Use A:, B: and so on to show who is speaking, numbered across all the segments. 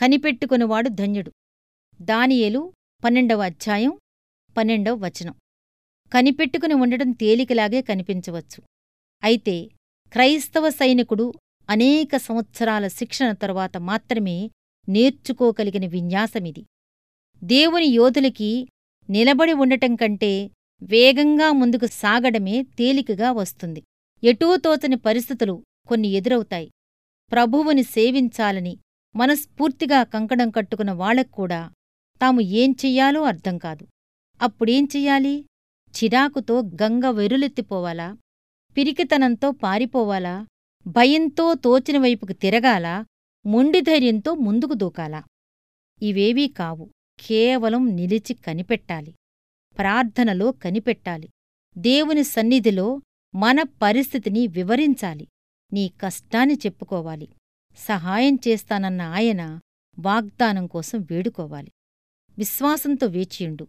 A: కనిపెట్టుకునివాడు ధన్యుడు. దానియేలు పన్నెండవ అధ్యాయం పన్నెండవ వచనం. కనిపెట్టుకుని ఉండటం తేలికలాగే కనిపించవచ్చు. అయితే క్రైస్తవ సైనికుడు అనేక సంవత్సరాల శిక్షణ తరువాత మాత్రమే నేర్చుకోగలిగిన విన్యాసమిది. దేవుని యోధులకి నిలబడి ఉండటం కంటే వేగంగా ముందుకు సాగడమే తేలికగా వస్తుంది. ఎటూ తోచని పరిస్థితులు కొన్ని ఎదురవుతాయి. ప్రభువుని సేవించాలని మనస్ఫూర్తిగా కంకణం కట్టుకున్న వాళ్ళక్కూడా తాము ఏం చెయ్యాలో అర్థం కాదు. అప్పుడేం చెయ్యాలి? చిరాకుతో గంగ వెరులెత్తిపోవాలా? పిరికితనంతో పారిపోవాలా? భయంతో తోచిన వైపుకు తిరగాలా? మొండిధైర్యంతో ముందుకు దూకాలా? ఇవేవీ కావు. కేవలం నిలిచి కనిపెట్టాలి. ప్రార్థనలో కనిపెట్టాలి. దేవుని సన్నిధిలో మన పరిస్థితిని వివరించాలి. నీ కష్టాన్ని చెప్పుకోవాలి. సహాయం చేస్తానన్న ఆయన వాగ్దానం కోసం వేడుకోవాలి. విశ్వాసంతో వేచియుండు.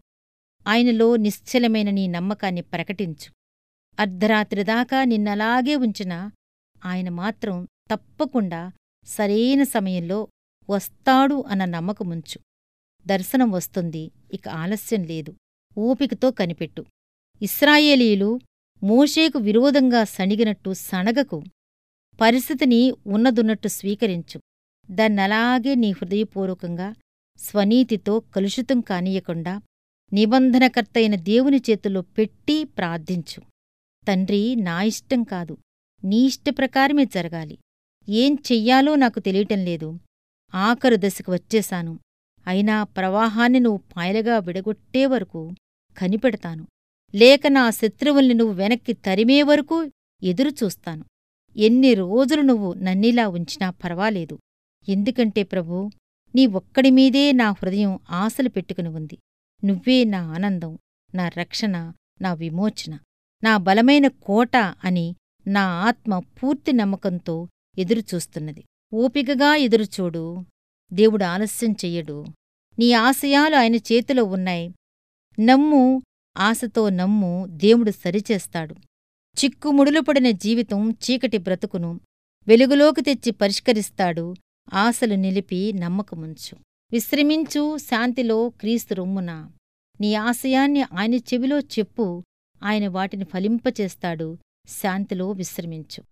A: ఆయనలో నిశ్చలమైన నీ నమ్మకాన్ని ప్రకటించు. అర్ధరాత్రిదాకా నిన్నలాగే ఉంచినా ఆయన మాత్రం తప్పకుండా సరైన సమయంలో వస్తాడు అన్న నమ్మకముంచు. దర్శనం వస్తుంది ఇక ఆలస్యం లేదు. ఓపికతో కనిపెట్టు. ఇస్రాయేలీలు మోషేకు విరోధంగా సణిగినట్టు సణగకు పరిస్థితిని ఉన్నదున్నట్టు స్వీకరించు. దాన్నలాగే నీ హృదయపూర్వకంగా స్వనీతితో కలుషితం కానీయకుండా నిబంధనకర్తయిన దేవుని చేతుల్లో పెట్టి ప్రార్థించు. తండ్రి నా ఇష్టం కాదు. నీ ఇష్టప్రకారమే జరగాలి. ఏం చెయ్యాలో నాకు తెలియటం లేదు. ఆఖరు దశకు వచ్చేశాను. అయినా ప్రవాహాన్ని నువ్వు పాయలుగా విడగొట్టే వరకు కనిపెడతాను. లేక నా శత్రువుల్ని నువ్వు వెనక్కి తరిమే వరకు ఎదురుచూస్తాను. ఎన్ని రోజులు నువ్వు నన్నిలా ఉంచినా పర్వాలేదు. ఎందుకంటే ప్రభూ నీ ఒక్కడిమీదే నా హృదయం ఆశలు పెట్టుకుని ఉంది. నువ్వే నా ఆనందం నా రక్షణ నా విమోచన నా బలమైన కోట అని నా ఆత్మ పూర్తి నమ్మకంతో ఎదురుచూస్తున్నది. ఓపికగా ఎదురుచూడు. దేవుడు ఆలస్యం చెయ్యడు. నీ ఆశయాలు ఆయన చేతిలో ఉన్నాయి. నమ్ము ఆశతో నమ్ము దేవుడు సరిచేస్తాడు. చిక్కుముడులు పడిన జీవితం చీకటి బ్రతుకును వెలుగులోకి తెచ్చి పరిష్కరిస్తాడు ఆశలు నిలిపి నమ్మకముంచు. విశ్రమించు శాంతిలో క్రీస్తు రొమ్మున. నీ ఆశయాన్ని ఆయన చెవిలో చెప్పు ఆయన వాటిని ఫలింపచేస్తాడు శాంతిలో విశ్రమించు.